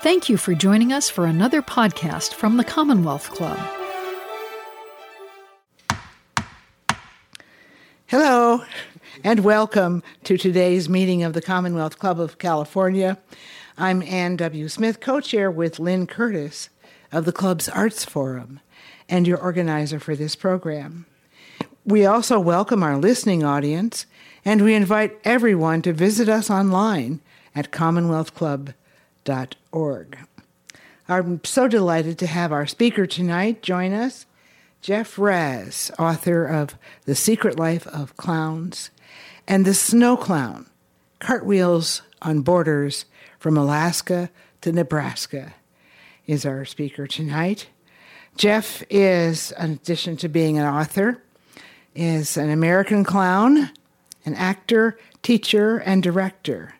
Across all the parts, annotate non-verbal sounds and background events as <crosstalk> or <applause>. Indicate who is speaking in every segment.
Speaker 1: Thank you for joining us for another podcast from the Commonwealth Club.
Speaker 2: Hello, and welcome to today's meeting of the Commonwealth Club of California. I'm Ann W. Smith, co chair with Lynn Curtis of the club's Arts Forum, and your organizer for this program. We also welcome our listening audience, and we invite everyone to visit us online at commonwealthclub.org. I'm so delighted to have our speaker tonight join us, Jeff Raz, author of The Secret Life of Clowns and The Snow Clown Cartwheels on Borders from Alaska to Nebraska, is our speaker tonight. Jeff is, in addition to being an author, is an American clown, an actor, teacher, and director,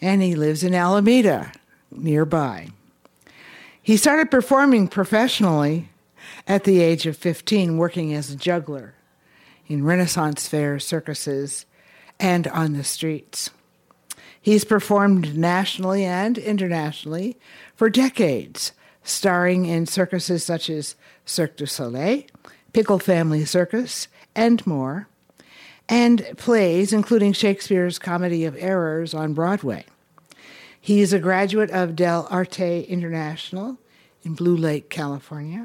Speaker 2: and he lives in Alameda, nearby. He started performing professionally at the age of 15, working as a juggler in Renaissance fairs, circuses, and on the streets. He's performed nationally and internationally for decades, starring in circuses such as Cirque du Soleil, Pickle Family Circus, and more, and plays including Shakespeare's Comedy of Errors on Broadway. He is a graduate of Dell'Arte International in Blue Lake, California,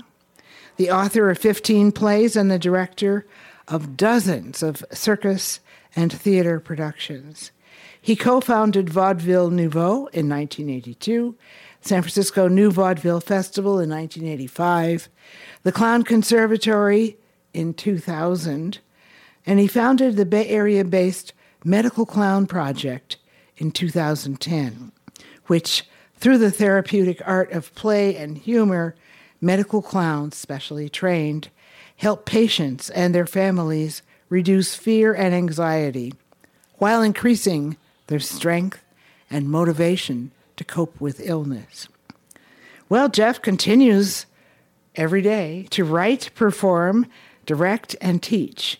Speaker 2: the author of 15 plays and the director of dozens of circus and theater productions. He co founded Vaudeville Nouveau in 1982, San Francisco New Vaudeville Festival in 1985, the Clown Conservatory in 2000, and he founded the Bay Area based Medical Clown Project in 2010, which, through the therapeutic art of play and humor, medical clowns, specially trained, help patients and their families reduce fear and anxiety while increasing their strength and motivation to cope with illness. Well, Jeff continues every day to write, perform, direct, and teach,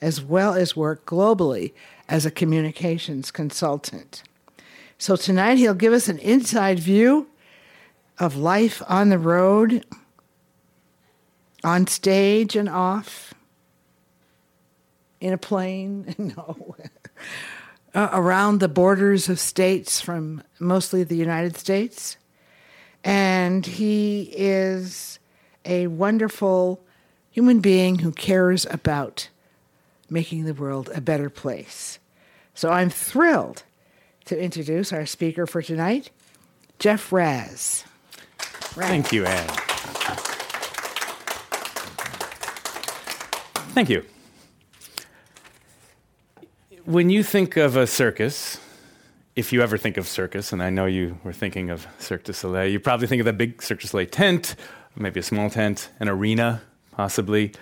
Speaker 2: as well as work globally as a communications consultant. So tonight he'll give us an inside view of life on the road, on stage and off, in a plane. <laughs> no uh, around the borders of states from mostly the United States. And he is a wonderful human being who cares about making the world a better place. So I'm thrilled to introduce our speaker for tonight, Jeff Raz.
Speaker 3: Raz. Thank you, Ann. Thank you when you think of a circus, if you ever think of circus, and I know you were thinking of Cirque du Soleil, you probably think of that big Cirque du Soleil tent, maybe a small tent, an arena, possibly,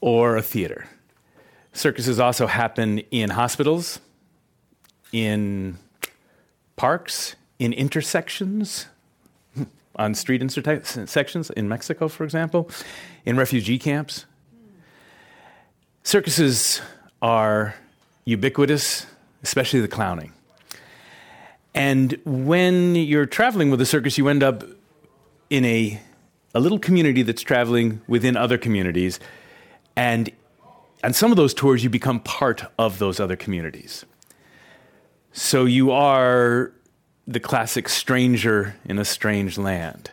Speaker 3: or a theater. Circuses also happen in hospitals, in parks, in intersections, on street intersections in Mexico, for example, in refugee camps. Circuses are ubiquitous, especially the clowning. And when you're traveling with a circus, you end up in a, a little community that's traveling within other communities. And on some of those tours, you become part of those other communities. So you are the classic stranger in a strange land.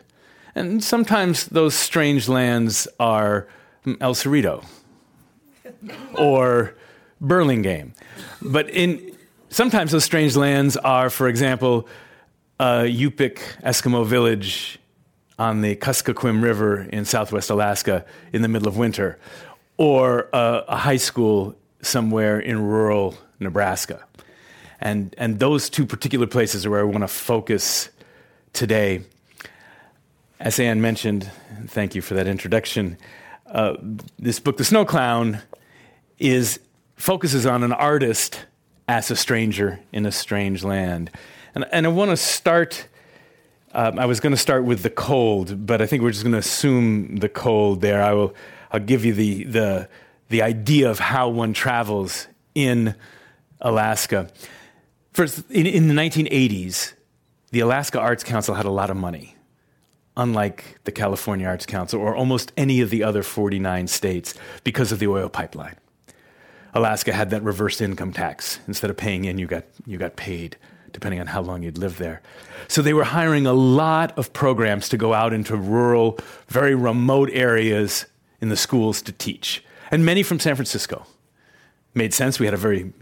Speaker 3: And sometimes those strange lands are mm, El Cerrito <laughs> or Burlingame. But in sometimes those strange lands are, for example, a Yupik Eskimo village on the Kuskokwim River in southwest Alaska in the middle of winter, or a, a high school somewhere in rural Nebraska. And, and those two particular places are where I want to focus today. As Ann mentioned, thank you for that introduction. Uh, this book, The Snow Clown, is focuses on an artist as a stranger in a strange land. And, and I want to start. Um, I was going to start with the cold, but I think we're just going to assume the cold there. I will. I'll give you the the the idea of how one travels in Alaska. First, in, in the 1980s, the Alaska Arts Council had a lot of money, unlike the California Arts Council or almost any of the other 49 states because of the oil pipeline. Alaska had that reverse income tax. Instead of paying in, you got, you got paid, depending on how long you'd lived there. So they were hiring a lot of programs to go out into rural, very remote areas in the schools to teach, and many from San Francisco. Made sense. We had a very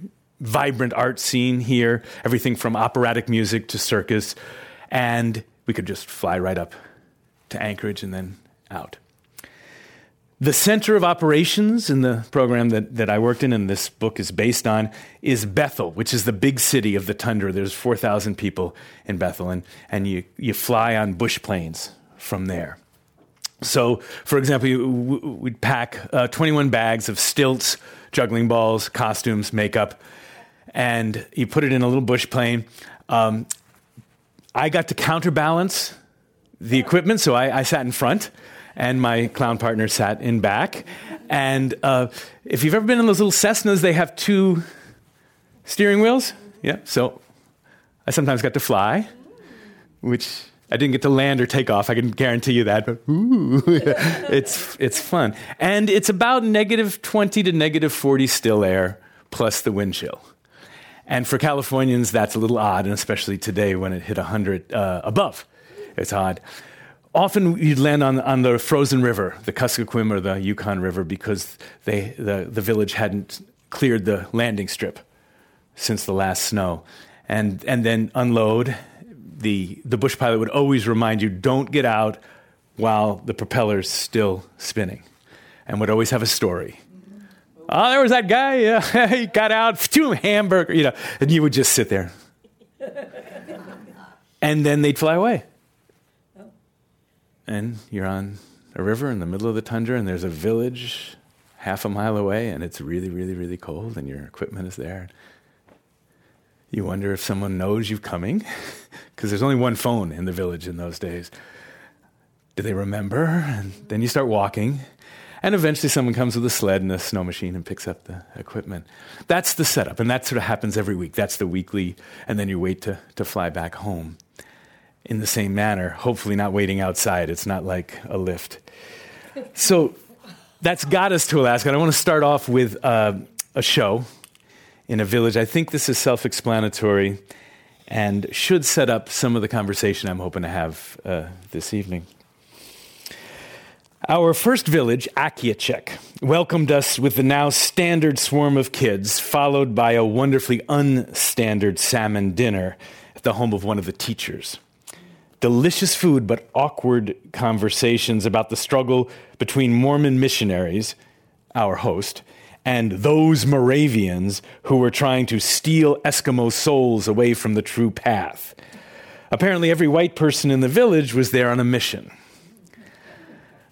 Speaker 3: vibrant art scene here, everything from operatic music to circus, and we could just fly right up to Anchorage and then out. The center of operations in the program that, that I worked in and this book is based on is Bethel, which is the big city of the tundra. There's 4,000 people in Bethel, and, and you, you fly on bush planes from there. So, for example, we'd pack uh, 21 bags of stilts, juggling balls, costumes, makeup, and you put it in a little bush plane. Um, I got to counterbalance the equipment, so I, I sat in front and my clown partner sat in back. And uh, if you've ever been in those little Cessnas, they have two steering wheels. Yeah, so I sometimes got to fly, which I didn't get to land or take off. I can guarantee you that. But <laughs> ooh, it's it's fun, and it's about negative twenty to negative forty still air plus the wind chill. And for Californians, that's a little odd, and especially today when it hit 100 uh, above. It's odd often you'd land on, on the frozen river, the Kuskokwim or the Yukon River, because they, the, the village hadn't cleared the landing strip since the last snow. And, and then unload. The, the bush pilot would always remind you don't get out while the propeller's still spinning, and would always have a story. Oh, there was that guy. <laughs> Uh, he got out, two hamburger, you know, and you would just sit there. and then they'd fly away and you're on a river in the middle of the tundra, and there's a village half a mile away, and it's really, really, really cold, and your equipment is there. You wonder if someone knows you're coming, <laughs> because there's only one phone in the village in those days. Do they remember? And then you start walking, and eventually someone comes with a sled and a snow machine and picks up the equipment. That's the setup, and that sort of happens every week. That's the weekly, and then you wait to, to fly back home in the same manner, hopefully not waiting outside. It's not like a lift. So that's got us to Alaska. And I want to start off with uh, a show in a village. I think this is self explanatory and should set up some of the conversation I'm hoping to have uh, this evening. Our first village, Akiachak, welcomed us with the now standard swarm of kids, followed by a wonderfully unstandard salmon dinner at the home of one of the teachers delicious food but awkward conversations about the struggle between Mormon missionaries, our host, and those Moravians who were trying to steal Eskimo souls away from the true path. Apparently, every white person in the village was there on a mission.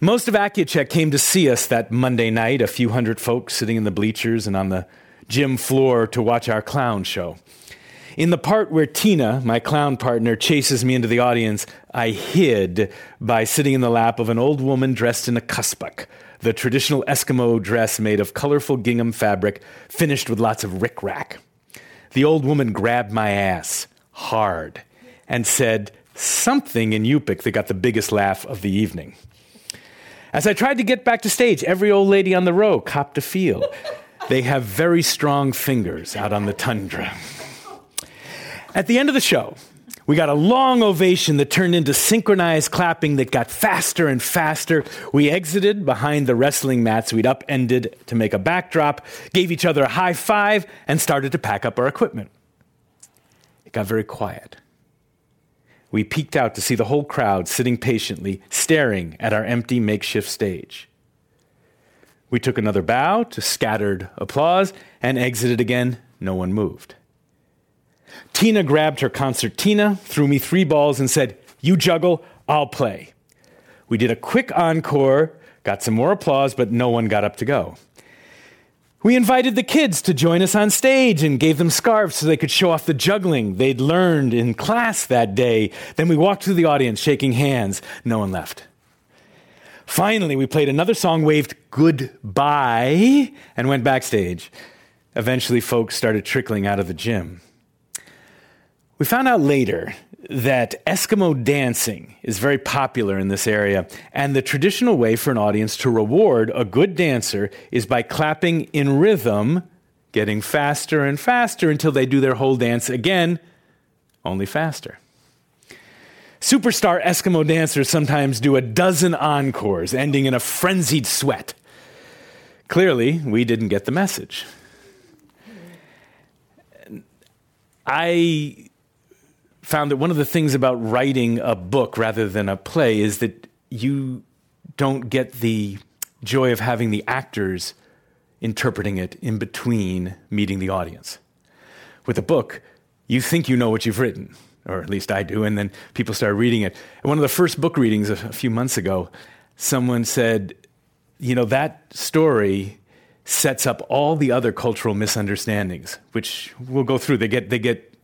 Speaker 3: Most of Akiachak came to see us that Monday night, a few hundred folks sitting in the bleachers and on the gym floor to watch our clown show. In the part where Tina, my clown partner, chases me into the audience, I hid by sitting in the lap of an old woman dressed in a kuspuk, the traditional Eskimo dress made of colorful gingham fabric, finished with lots of rickrack. The old woman grabbed my ass hard and said something in Yupik that got the biggest laugh of the evening. As I tried to get back to stage, every old lady on the row copped a feel. They have very strong fingers out on the tundra. At the end of the show, we got a long ovation that turned into synchronized clapping that got faster and faster. We exited behind the wrestling mats we'd upended to make a backdrop, gave each other a high five, and started to pack up our equipment. It got very quiet. We peeked out to see the whole crowd sitting patiently, staring at our empty makeshift stage. We took another bow to scattered applause and exited again. No one moved. Tina grabbed her concertina, threw me three balls, and said, You juggle, I'll play. We did a quick encore, got some more applause, but no one got up to go. We invited the kids to join us on stage and gave them scarves so they could show off the juggling they'd learned in class that day. Then we walked through the audience shaking hands. No one left. Finally, we played another song, waved goodbye, and went backstage. Eventually, folks started trickling out of the gym. We found out later that Eskimo dancing is very popular in this area, and the traditional way for an audience to reward a good dancer is by clapping in rhythm, getting faster and faster until they do their whole dance again, only faster. Superstar Eskimo dancers sometimes do a dozen encores, ending in a frenzied sweat. Clearly, we didn't get the message. I found that one of the things about writing a book rather than a play is that you don't get the joy of having the actors interpreting it in between meeting the audience. With a book, you think you know what you've written, or at least I do, and then people start reading it. And one of the first book readings a, few months ago, someone said, You know, that story sets up all the other cultural misunderstandings, which we'll go through. They get, they get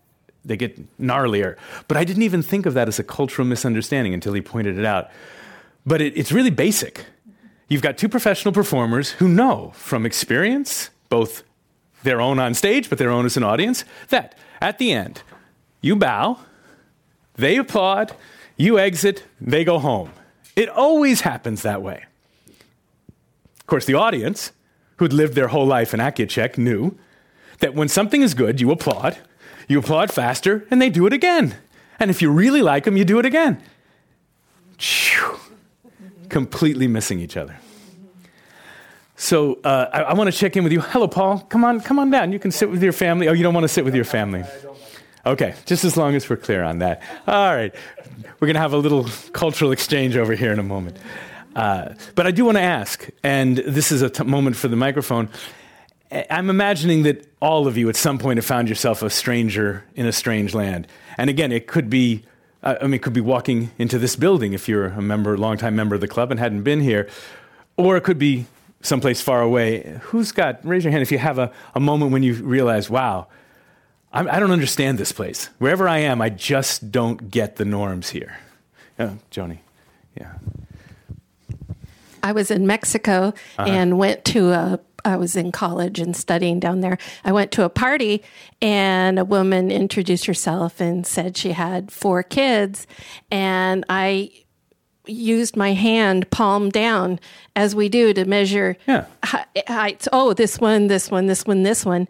Speaker 3: they get gnarlier. But I didn't even think of that as a cultural misunderstanding until he pointed it out. But it, it's really basic. You've got two professional performers who know from experience, both their own on stage, but their own as an audience, that at the end, you bow, they applaud, you exit, they go home. It always happens that way. Of course, the audience, who'd lived their whole life in Akiachak, knew that when something is good, you applaud, you applaud faster, and they do it again. And if you really like them, you do it again. Completely missing each other. So uh, I, I want to check in with you. Hello, Paul. Come on, come on down. You can sit with your family. Oh, you don't want to sit with your family. Okay, just as long as we're clear on that. All right, we're going to have a little cultural exchange over here in a moment. Uh, but I do want to ask, and this is a t- moment for the microphone. I'm imagining that all of you at some point have found yourself a stranger in a strange land. And again, it could be, uh, I mean, it could be walking into this building if you're a member, longtime member of the club and hadn't been here, or it could be someplace far away. Who's got, raise your hand if you have a, a moment when you realize, wow, I'm, I do not understand this place. Wherever I am, I just don't get the norms here. Yeah, Joni. Yeah.
Speaker 4: I was in Mexico uh-huh. and went to a I was in college and studying down there. I went to a party and a woman introduced herself and said she had four kids. And I used my hand palm down as we do to measure yeah. heights. Oh, this one, this one, this one, this one.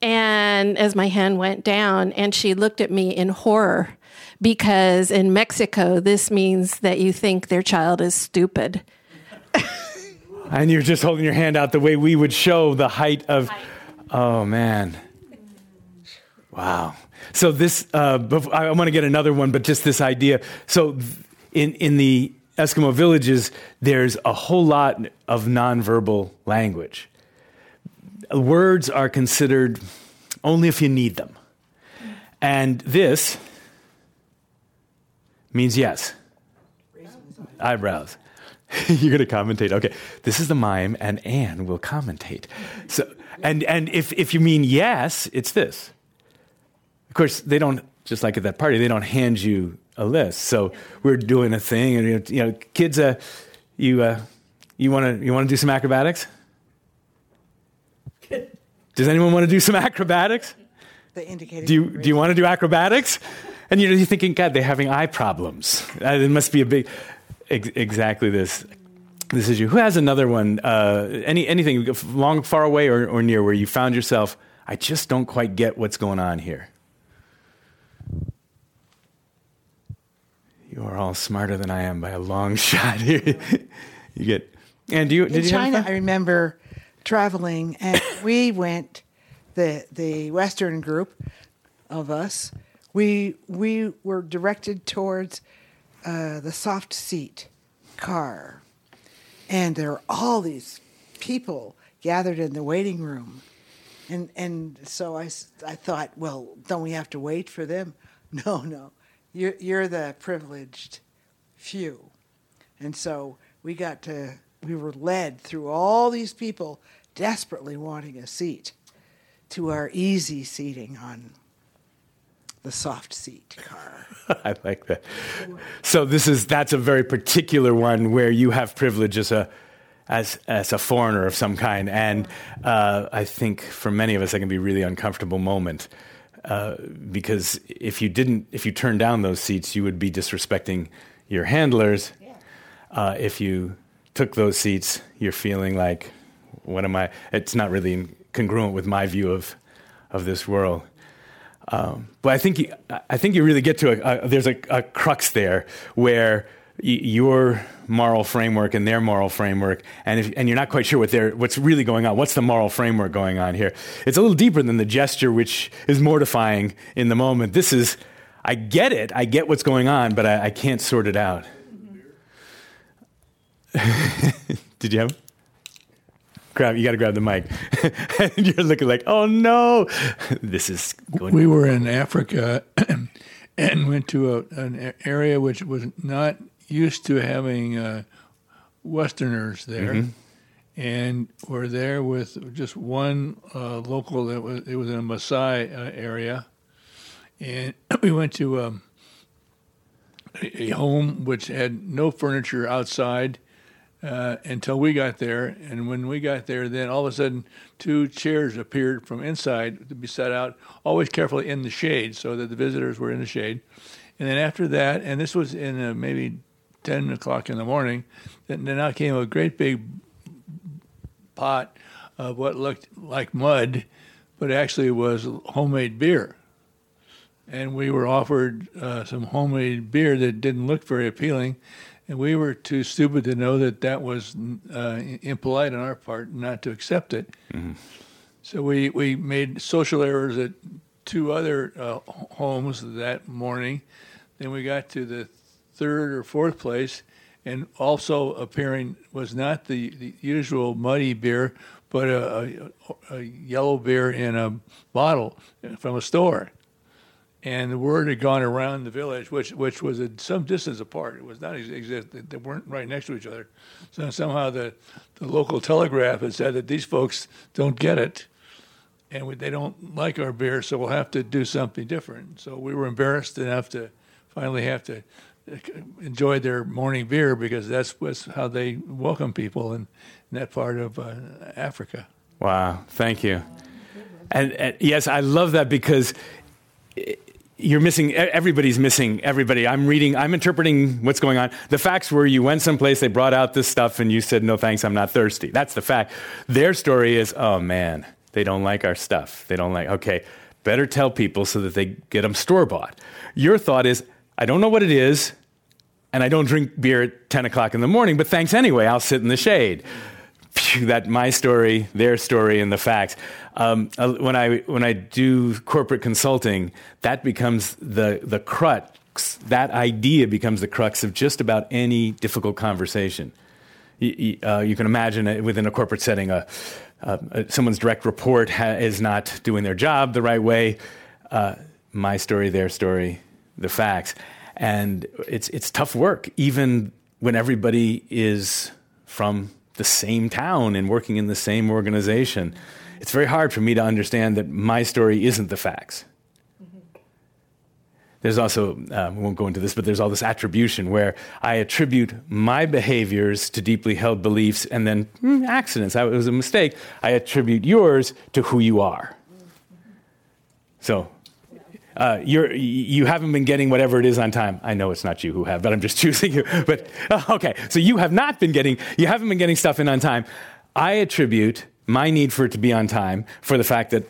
Speaker 4: And as my hand went down, and she looked at me in horror because in Mexico, this means that you think their child is stupid. <laughs>
Speaker 3: and you're just holding your hand out the way we would show the height of. Oh man! Wow. So this, uh, I want to get another one, but just this idea. So in in the Eskimo villages, there's a whole lot of nonverbal language. Words are considered only if you need them, and this means yes. Eyebrows. <laughs> You're going to commentate. Okay, this is the mime, and Anne will commentate. So, and and if if you mean yes, it's this. Of course, they don't just like at that party. They don't hand you a list. So we're doing a thing, and you know, kids, uh, you uh, you want to you want to do some acrobatics? Does anyone want to do some acrobatics?
Speaker 2: They indicated.
Speaker 3: Do you do you want to do acrobatics? And you're, you're thinking, God, they're having eye problems. Uh, it must be a big ex- exactly this this issue. Who has another one? Uh, any anything long, far away, or, or near, where you found yourself? I just don't quite get what's going on here. You are all smarter than I am by a long <laughs> shot. you get. And do you? Did
Speaker 2: In
Speaker 3: you
Speaker 2: China, I remember traveling, and we went the the Western group of us. We we were directed towards uh, the soft seat car, and there are all these people gathered in the waiting room, and and so I, I thought, well, don't we have to wait for them? <laughs> No, no, you're you're the privileged few, and so we got to we were led through all these people desperately wanting a seat to our easy seating on the soft seat car. <laughs>
Speaker 3: I like that. So this is that's a very particular one where you have privilege as a as as a foreigner of some kind, and uh, I think for many of us that can be a really uncomfortable moment. uh, because if you didn't, if you turned down those seats, you would be disrespecting your handlers. Uh, if you took those seats, you're feeling like, what am I? It's not really congruent with my view of of this world. Um, but I think you, I think you really get to a, a there's a, a, crux there where y- your moral framework and their moral framework, and if, and you're not quite sure what they're, what's really going on. What's the moral framework going on here? It's a little deeper than the gesture, which is mortifying in the moment. This is, I get it, I get what's going on, but I, I can't sort it out. <laughs> Did you have? Grab you got to grab the mic. <laughs> And you're looking like oh no. <laughs> This is
Speaker 5: going we were in africa <clears throat> and went to a, an area which was not used to having uh, westerners there. Mm-hmm. and we're there with just one uh, local that was it was in a Maasai uh, area. And <clears throat> we went to um, a home which had no furniture outside uh, until we got there. And when we got there, then all of a sudden, two chairs appeared from inside to be set out, always carefully in the shade, so that the visitors were in the shade. And then after that, and this was in uh, maybe 10 o'clock in the morning, then, out came a great big pot of what looked like mud, but actually was homemade beer. And we were offered uh, some homemade beer that didn't look very appealing and we were too stupid to know that that was uh, impolite on our part not to accept it. Mm-hmm. So we, we made social errors at two other uh, homes that morning. Then we got to the third or fourth place, and also appearing was not the, the usual muddy beer, but a, a, a yellow beer in a bottle from a store and the word had gone around the village, which which was at some distance apart. It was not exist; they weren't right next to each other. So somehow the the local telegraph had said that these folks don't get it, and we, they don't like our beer, so we'll have to do something different. So we were embarrassed enough to finally have to uh, enjoy their morning beer because that's was how they welcome people in, in that part of uh, Africa.
Speaker 3: Wow! Thank you. And, and, yes, I love that because you're missing everybody's missing everybody. I'm reading i'm interpreting what's going on. The facts were you went someplace they brought out this stuff and you said no thanks i'm not thirsty. That's the fact. Their story is oh man they don't like our stuff. They don't like okay better tell people so that they get them store bought your thought is i don't know what it is and i don't drink beer at 10 o'clock in the morning but thanks anyway i'll sit in the shade. Phew, that my story their story and the facts um, uh, when I when I do corporate consulting, that becomes the the crux. That idea becomes the crux of just about any difficult conversation. You, uh, you can imagine within a corporate setting, uh, uh, someone's direct report ha- is not doing their job the right way. Uh, my story, their story, the facts, and it's it's tough work, even when everybody is from the same town and working in the same organization it's very hard for me to understand that my story isn't the facts. There's also, uh, we won't go into this, but there's all this attribution where I attribute my behaviors to deeply held beliefs and then mm, accidents. it was a mistake. I attribute yours to who you are. So uh, you're, you haven't been getting whatever it is on time. I know it's not you who have, but I'm just <laughs> choosing you. But <laughs> okay, so you have not been getting, you haven't been getting stuff in on time. I attribute my need for it to be on time, for the fact that,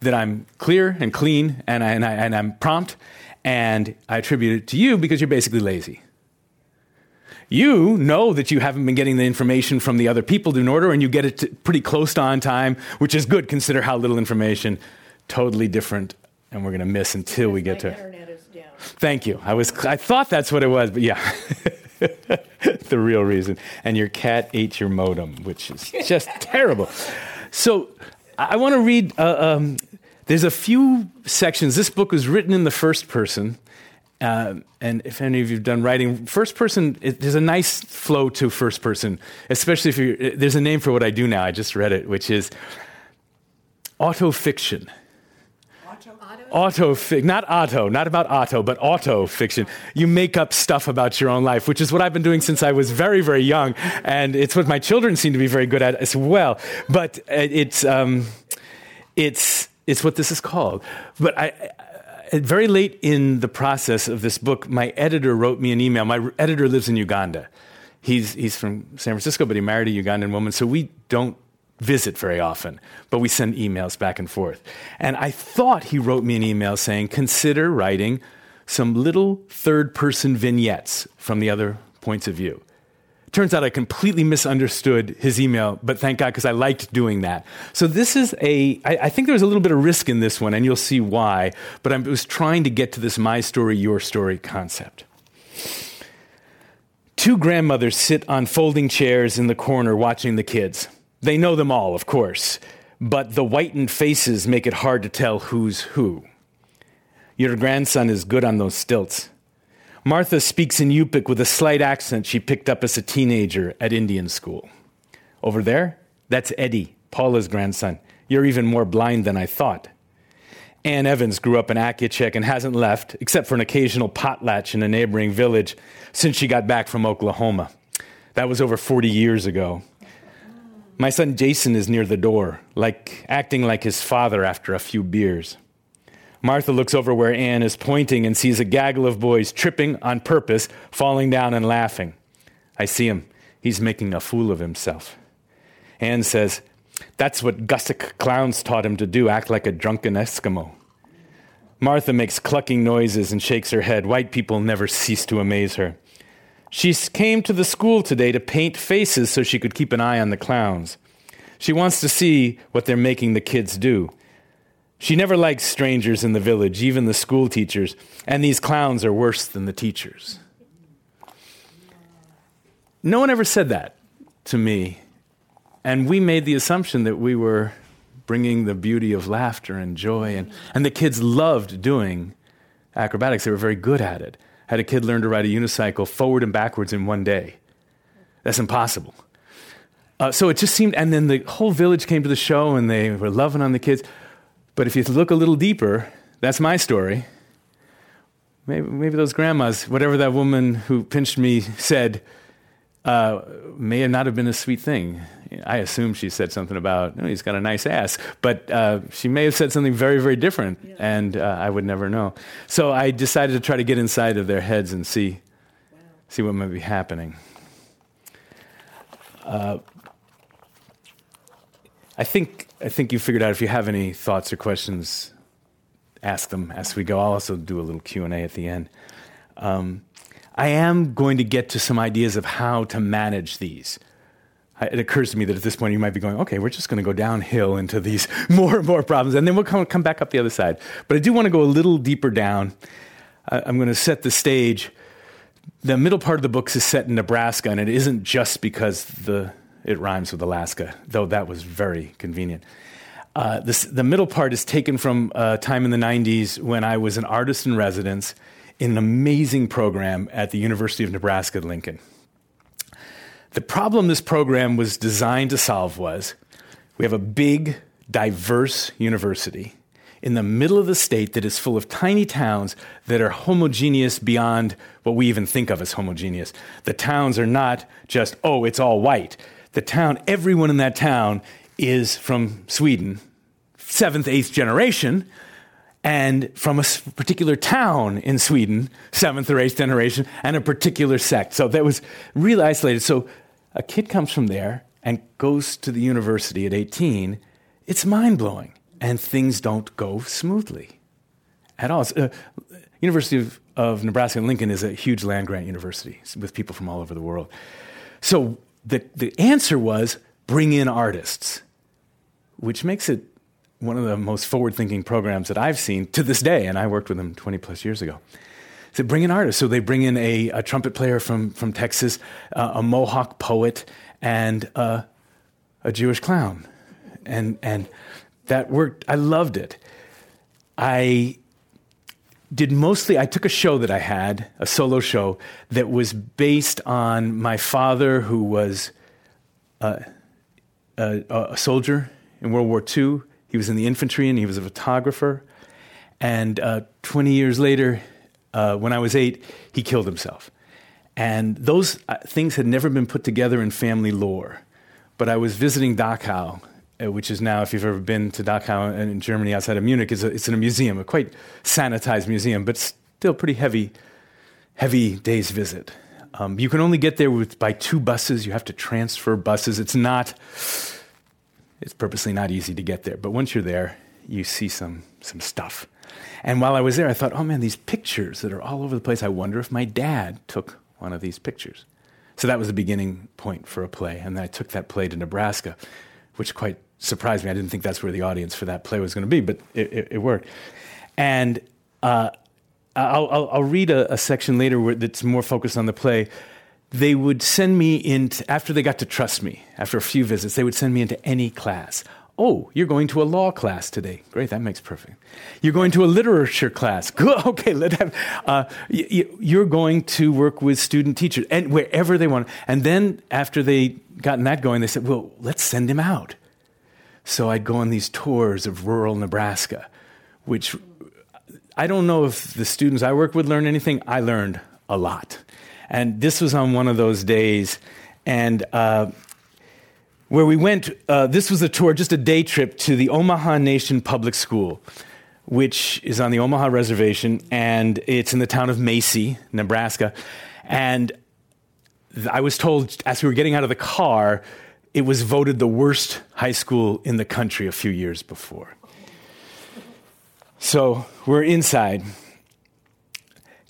Speaker 3: that I'm clear and clean and, I, and, I, and I'm prompt, and I attribute it to you because you're basically lazy. You know that you haven't been getting the information from the other people in order, and you get it pretty close to on time, which is good. Consider how little information, totally different, and we're going to miss until we get to. Thank you. I was. I thought that's what it was, but yeah. <laughs> <laughs> the real reason. And your cat ate your modem, which is just <laughs> terrible. So I want to read. Uh, um, there's a few sections. This book was written in the first person. Uh, and if any of you have done writing, first person, it, there's a nice flow to first person, especially if you're, there's a name for what I do now. I just read it, which is autofiction auto fic, not auto, not about auto, but auto fiction. You make up stuff about your own life, which is what I've been doing since I was very, very young, and it's what my children seem to be very good at as well. But uh, it's um, it's it's what this is called. But I, I, very late in the process of this book, my editor wrote me an email. My editor lives in Uganda. He's, he's from San Francisco, but he married a Ugandan woman, so we don't visit very often, but we send emails back and forth. And I thought he wrote me an email saying, consider writing some little third person vignettes from the other points of view. Turns out I completely misunderstood his email, but thank God because I liked doing that. So this is a. I, I think there was a little bit of risk in this one, and you'll see why. But I was trying to get to this my story, your story concept. Two grandmothers sit on folding chairs in the corner watching the kids. They know them all, of course, but the whitened faces make it hard to tell who's who. Your grandson is good on those stilts. Martha speaks in Yupik with a slight accent she picked up as a teenager at Indian school. Over there, that's Eddie, Paula's grandson. You're even more blind than I thought. Ann Evans grew up in Akutchek and hasn't left, except for an occasional potlatch in a neighboring village, since she got back from Oklahoma. That was over 40 years ago. My son Jason is near the door, like acting like his father after a few beers. Martha looks over where Anne is pointing and sees a gaggle of boys tripping on purpose, falling down and laughing. I see him. He's making a fool of himself. Anne says, That's what Gusik clowns taught him to do, act like a drunken Eskimo. Martha makes clucking noises and shakes her head. White people never cease to amaze her. She came to the school today to paint faces so she could keep an eye on the clowns. She wants to see what they're making the kids do. She never likes strangers in the village, even the school teachers, and these clowns are worse than the teachers. No one ever said that to me, and we made the assumption that we were bringing the beauty of laughter and joy, and, and the kids loved doing acrobatics. They were very good at it. Had a kid learn to ride a unicycle forward and backwards in one day. That's impossible. Uh, so it just seemed, and then the whole village came to the show and they were loving on the kids. But if you look a little deeper, that's my story. Maybe, maybe those grandmas, whatever that woman who pinched me said, uh, may not have been a sweet thing. I assume she said something about, oh, he's got a nice ass, but uh, she may have said something very, very different, yeah. and uh, I would never know. So I decided to try to get inside of their heads and see, wow. see what might be happening. Uh, I think I think you figured out if you have any thoughts or questions, ask them as we go. I'll also do a little Q and A at the end. Um, I am going to get to some ideas of how to manage these. It occurs to me that at this point you might be going, okay, we're just going to go downhill into these <laughs> more and more problems, and then we'll come, come back up the other side. But I do want to go a little deeper down. I'm going to set the stage. The middle part of the book is set in Nebraska, and it isn't just because the it rhymes with Alaska, though that was very convenient. Uh, this, the middle part is taken from a time in the 90s when I was an artist in residence in an amazing program at the University of Nebraska at Lincoln. The problem this program was designed to solve was we have a big, diverse university in the middle of the state that is full of tiny towns that are homogeneous beyond what we even think of as homogeneous. The towns are not just, oh, it's all white the town, everyone in that town is from Sweden, seventh, eighth generation, and from a particular town in Sweden, seventh or eighth generation, and a particular sect. So that was really isolated. So a kid comes from there and goes to the university at 18. It's mind blowing, and things don't go smoothly at all. Uh, university of, of Nebraska Lincoln is a huge land grant university with people from all over the world. So the, the answer was bring in artists, which makes it one of the most forward thinking programs that I've seen to this day. And I worked with them 20 plus years ago. They bring in artists. So they bring in a, a trumpet player from, from Texas, uh, a Mohawk poet, and uh, a Jewish clown. And, and that worked. I loved it. I did mostly, I took a show that I had, a solo show, that was based on my father, who was a, a, a soldier in World War II. He was in the infantry and he was a photographer. And uh, 20 years later, uh, when I was eight, he killed himself. And those uh, things had never been put together in family lore. But I was visiting Dachau uh, which is now, if you've ever been to Dachau in Germany outside of Munich, is a, it's in a museum, a quite sanitized museum, but still pretty heavy, heavy day's visit. Um, you can only get there with, by two buses. You have to transfer buses. It's not, it's purposely not easy to get there. But once you're there, you see some, some stuff. And while I was there, I thought, oh man, these pictures that are all over the place, I wonder if my dad took one of these pictures. So that was the beginning point for a play. And then I took that play to Nebraska, which quite surprised me. I didn't think that's where the audience for that play was going to be, but it, it, it worked. And uh, I'll, I'll, I'll, read a, a section later that's more focused on the play. They would send me into, after they got to trust me, after a few visits, they would send me into any class. Oh, you're going to a law class today. Great, that makes perfect. You're going to a literature class. <laughs> Good. Okay, let have. Uh, you're going to work with student teachers and wherever they want. And then after they gotten that going, they said, "Well, let's send him out." So I'd go on these tours of rural Nebraska, which I don't know if the students I work with learned anything. I learned a lot, and this was on one of those days, and. Uh, where we went. Uh, this was a tour, just a day trip to the Omaha Nation Public School, which is on the Omaha Reservation, and it's in the town of Macy, Nebraska. And I was told as we were getting out of the car, it was voted the worst high school in the country a few years before. So we're inside,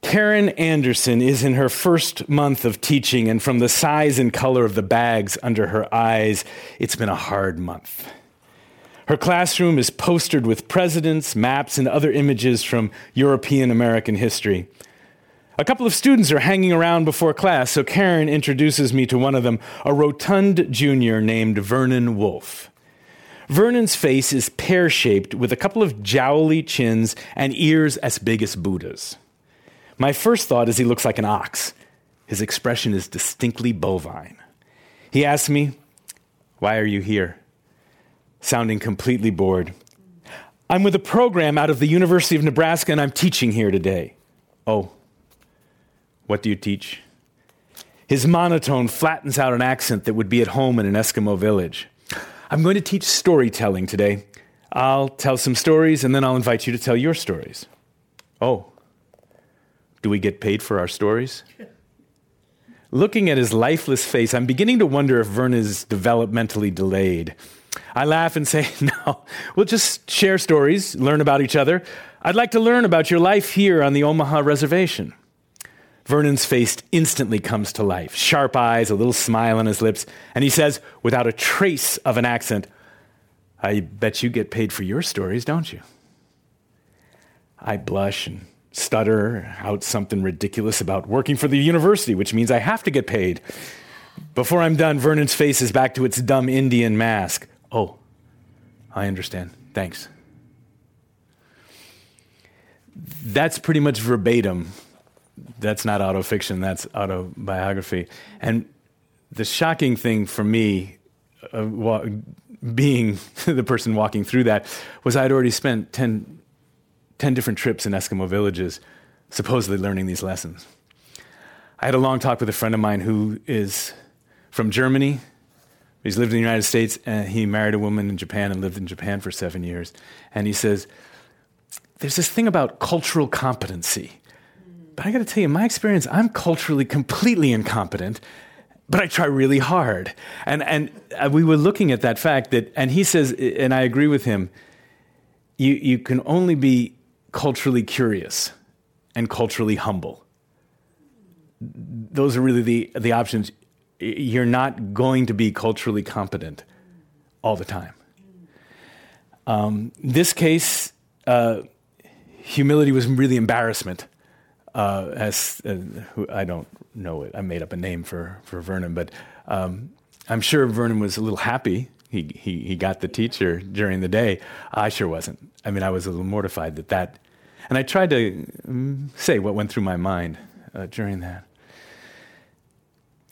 Speaker 3: Karen Anderson is in her first month of teaching, and from the size and color of the bags under her eyes, it's been a hard month. Her classroom is postered with presidents, maps, and other images from European American history. A couple of students are hanging around before class, so Karen introduces me to one of them, a rotund junior named Vernon Wolf. Vernon's face is pear shaped with a couple of jowly chins and ears as big as Buddha's. My first thought is he looks like an ox. His expression is distinctly bovine. He asks me, Why are you here? Sounding completely bored. I'm with a program out of the University of Nebraska and I'm teaching here today. Oh, what do you teach? His monotone flattens out an accent that would be at home in an Eskimo village. I'm going to teach storytelling today. I'll tell some stories and then I'll invite you to tell your stories. Oh, do we get paid for our stories? Looking at his lifeless face, I'm beginning to wonder if Vern is developmentally delayed. I laugh and say, <laughs> No, we'll just share stories, learn about each other. I'd like to learn about your life here on the Omaha reservation. Vernon's face instantly comes to life sharp eyes, a little smile on his lips, and he says, without a trace of an accent, I bet you get paid for your stories, don't you? I blush and stutter out something ridiculous about working for the university, which means I have to get paid. Before I'm done, Vernon's face is back to its dumb Indian mask. Oh, I understand. Thanks. That's pretty much verbatim. That's not autofiction, that's autobiography. And the shocking thing for me, uh, wa- being <laughs> the person walking through that, was I'd already spent 10 10 different trips in Eskimo villages, supposedly learning these lessons. I had a long talk with a friend of mine who is from Germany. He's lived in the United States and he married a woman in Japan and lived in Japan for seven years. And he says, There's this thing about cultural competency. But I got to tell you, my experience, I'm culturally completely incompetent, but I try really hard. And, and uh, we were looking at that fact that, and he says, and I agree with him, you, you can only be culturally curious and culturally humble. Those are really the, the options. You're not going to be culturally competent all the time. Um, this case, uh, humility was really embarrassment. Uh, as uh, I don't know it, I made up a name for, for Vernon, but um, I'm sure Vernon was a little happy. He, he, he got the teacher during the day. I sure wasn't. I mean, I was a little mortified that that and I tried to um, say what went through my mind uh, during that.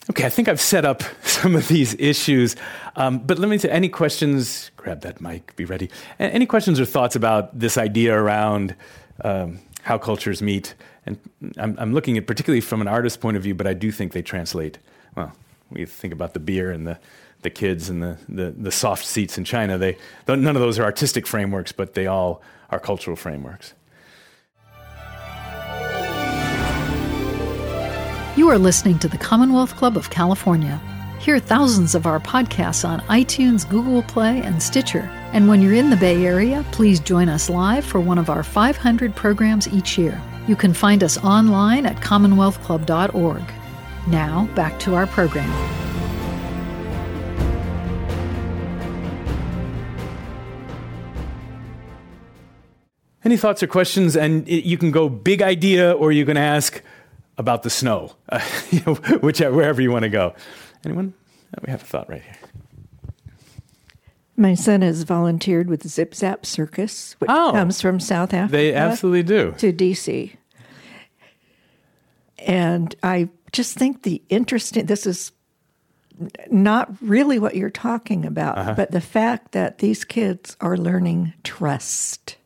Speaker 3: Okay, I think I've set up <laughs> some of these issues, um, but let me say any questions? Grab that mic, be ready. Any questions or thoughts about this idea around um, how cultures meet? And I'm, I'm looking at particularly from an artist's point of view, but I do think they translate. Well, we think about the beer and the the kids and the, the, the soft seats in China. They, none of those are artistic frameworks, but they all are cultural frameworks.
Speaker 1: You are listening to the Commonwealth Club of California. Hear thousands of our podcasts on iTunes, Google Play, and Stitcher. And when you're in the Bay Area, please join us live for one of our 500 programs each year. You can find us online at commonwealthclub.org. Now, back to our program.
Speaker 3: Any thoughts or questions? And you can go big idea or you can ask about the snow, <laughs> uh, whichever, wherever you want to go. Anyone? We have a thought right here.
Speaker 6: My son has volunteered with Zip Zap Circus, which
Speaker 3: Oh.
Speaker 6: comes from South Africa.
Speaker 3: They absolutely do.
Speaker 6: to DC. And I just think the interesting this is not really what you're talking about,
Speaker 3: Uh-huh.
Speaker 6: but the fact that these kids are learning trust.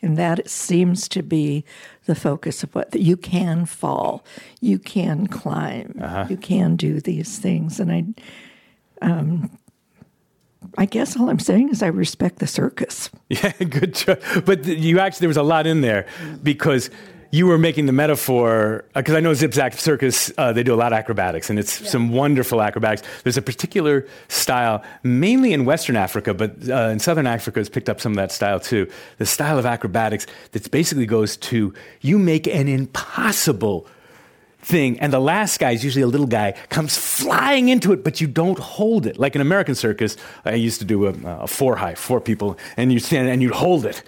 Speaker 6: And that it seems to be the focus of what you can fall, you can climb,
Speaker 3: Uh-huh.
Speaker 6: you can do these things. And I um I guess all I'm saying is I respect the circus. <laughs>
Speaker 3: Yeah, good job. But you actually, there was a lot in there because you were making the metaphor, because I know Zip Zap Circus, uh, they do a lot of acrobatics, and it's some wonderful acrobatics. There's a particular style, mainly in Western Africa, but uh, in Southern Africa has picked up some of that style too. The style of acrobatics that basically goes to you make an impossible thing, and the last guy is usually a little guy, comes flying into it, but you don't hold it. Like in American circus, I used to do a, a four high, four people, and you stand and you'd hold it,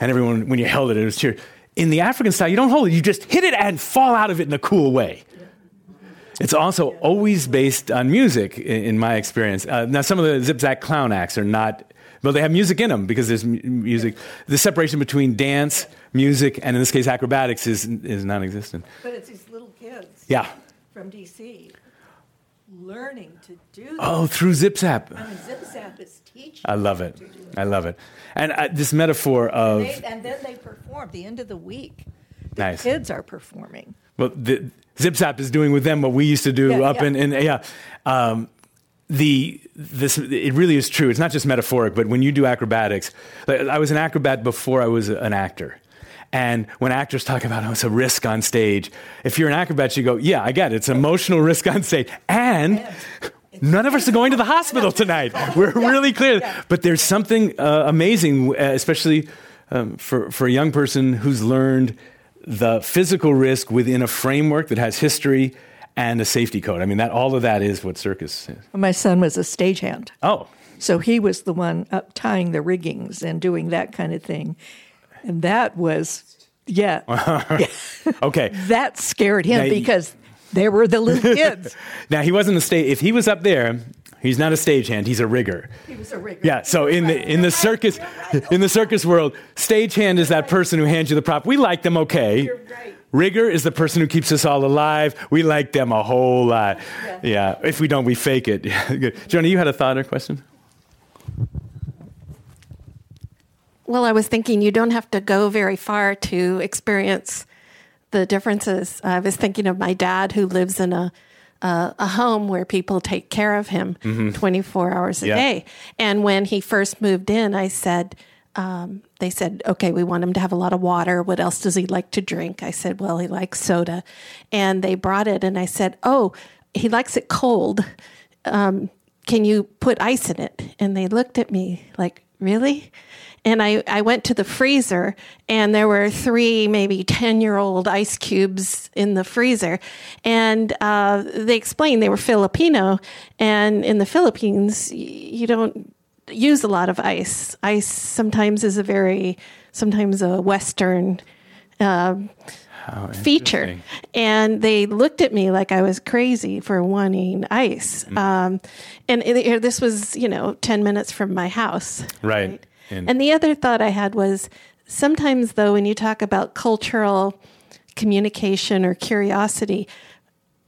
Speaker 3: and everyone, when you held it, it was cheered. In the African style, you don't hold it; you just hit it and fall out of it in a cool way. It's also always based on music, in, in my experience. Uh, now, some of the Zip Zap clown acts are not, well, they have music in them because there's mu- music. The separation between dance, music, and in this case, acrobatics is, is non existent.
Speaker 6: But it's these little kids
Speaker 3: Yeah.
Speaker 6: from DC learning to do
Speaker 3: Oh, through Zip Zap.
Speaker 6: And Zip Zap is teaching.
Speaker 3: I love it. I love it. And uh, this metaphor of,
Speaker 6: They, and then they perform the end of the week. The
Speaker 3: Nice.
Speaker 6: kids are performing.
Speaker 3: well, the, Zip Zap is doing with them what we used to do
Speaker 6: Yeah,
Speaker 3: up
Speaker 6: yeah.
Speaker 3: in, in, yeah. Um, the this it really is true. It's not just metaphoric, but when you do acrobatics, like, I was an acrobat before I was an actor. And when actors talk about oh, it's a risk on stage, if you're an acrobat, you go, yeah, I get it. It's an emotional risk on stage, and none of us are going to the hospital tonight. <laughs> We're really clear. But there's something uh, amazing, uh, especially um, for for a young person who's learned the physical risk within a framework that has history and a safety code. I mean, that all of that is what circus is.
Speaker 6: My son was a stagehand.
Speaker 3: Oh,
Speaker 6: So he was the one up tying the riggings and doing that kind of thing. And that was, yeah, <laughs>
Speaker 3: okay. <laughs>
Speaker 6: that scared him
Speaker 3: Now, you-
Speaker 6: because they were the little <laughs> kids.
Speaker 3: Now he wasn't a stage. If he was up there, he's not a stagehand. He's a rigger.
Speaker 6: he was a rigger.
Speaker 3: Yeah. So in the in the circus in the circus world, stagehand is that person who hands you the prop. We like them okay.
Speaker 6: You're right.
Speaker 3: Rigger is the person who keeps us all alive. We like them a whole lot. Yeah. If we don't, we fake it. Good. Jonah, you had a thought or question?
Speaker 4: Well, I was thinking you don't have to go very far to experience the differences. I was thinking of my dad who lives in a a, a home where people take care of him 24 hours a
Speaker 3: Yeah.
Speaker 4: day. And when he first moved in, I said, um, they said, okay, we want him to have a lot of water. What else does he like to drink? I said, well, he likes soda. And they brought it, and I said, oh, he likes it cold. Um, can you put ice in it? And they looked at me like, really? And I, I went to the freezer, and there were three, maybe 10 year old ice cubes in the freezer. And uh, they explained they were Filipino. And in the Philippines, y- you don't use a lot of ice. Ice sometimes is a very, sometimes a Western um, feature. And they looked at me like I was crazy for wanting ice.
Speaker 3: Mm.
Speaker 4: Um, and it, this was, you know, 10 minutes from my house.
Speaker 3: Right. And-
Speaker 4: And, the other thought I had was sometimes, though, when you talk about cultural communication or curiosity,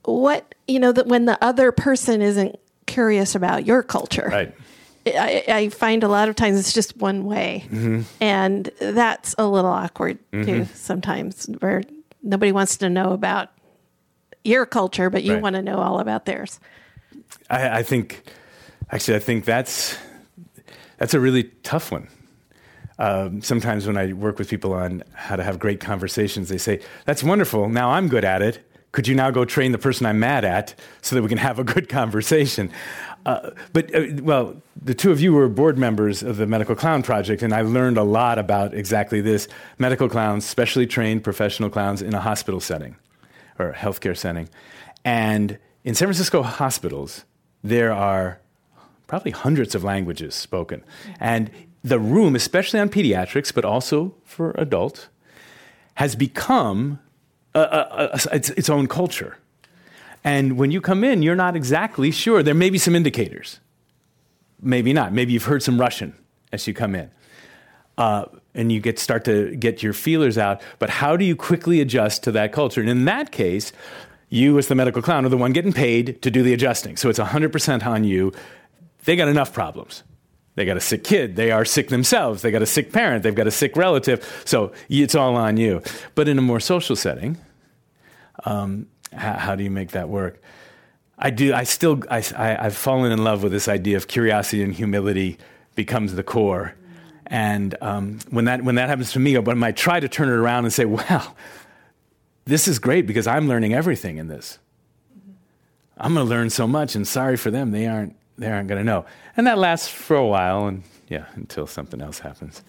Speaker 4: what, you know, that when the other person isn't curious about your culture.
Speaker 3: Right.
Speaker 4: I, I find a lot of times it's just one way,
Speaker 3: Mm-hmm.
Speaker 4: and that's a little awkward too. Sometimes where nobody wants to know about your culture, but you
Speaker 3: Right.
Speaker 4: want to know all about theirs.
Speaker 3: I, I think Actually, I think that's that's a really tough one. Um, sometimes when I work with people on how to have great conversations, they say, "That's wonderful. Now I'm good at it. Could you now go train the person I'm mad at so that we can have a good conversation?" Uh, but uh, well, the two of you were board members of the Medical Clown Project, and I learned a lot about exactly this: medical clowns, specially trained professional clowns in a hospital setting or healthcare setting, and in San Francisco hospitals, there are probably hundreds of languages spoken. And the room, especially on pediatrics, but also for adults, has become a, a, a, its, its own culture. And when you come in, you're not exactly sure. There may be some indicators. Maybe not. Maybe you've heard some Russian as you come in. Uh, and you get start to get your feelers out. But how do you quickly adjust to that culture? And in that case, you as the medical clown are the one getting paid to do the adjusting. So it's 100% on you. They got enough problems. They got a sick kid. They are sick themselves. They got a sick parent. They've got a sick relative. So it's all on you. But in a more social setting, um, how, how, do you make that work? I do. I still. I, I, I've fallen in love with this idea of curiosity and humility becomes the core. And um, when that when that happens to me, when I try to turn it around and say, <laughs> "Wow, this is great because I'm learning everything in this. I'm going to learn so much, and sorry for them, they aren't they aren't going to know." And that lasts for a while, and yeah, until something else happens.